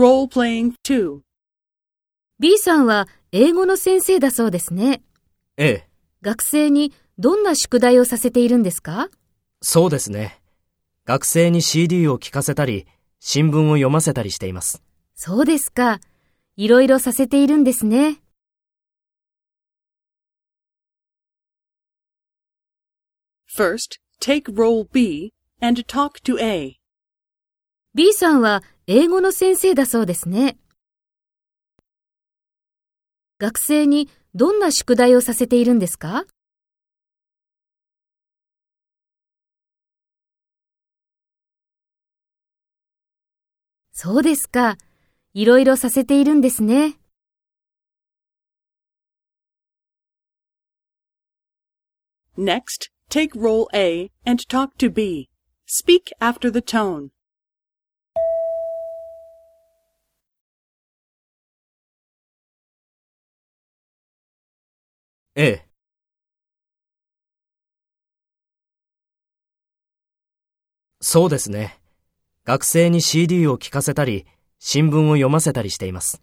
Role-playing 2. B さんは英語の先生だそうですね。ええ、学生にどんな宿題をさせているんですか？そうですね。学生に CD を聞かせたり、新聞を読ませたりしています。そうですか。いろいろさせているんですね。First, take role B and talk to A. B さんは英語の先生だそうですね。学生にどんな宿題をさせているんですか？そうですか。いろいろさせているんですね。Next, take role A and talk to B. Speak after the tone. ええ。そうですね。学生に CD を聴かせたり、新聞を読ませたりしています。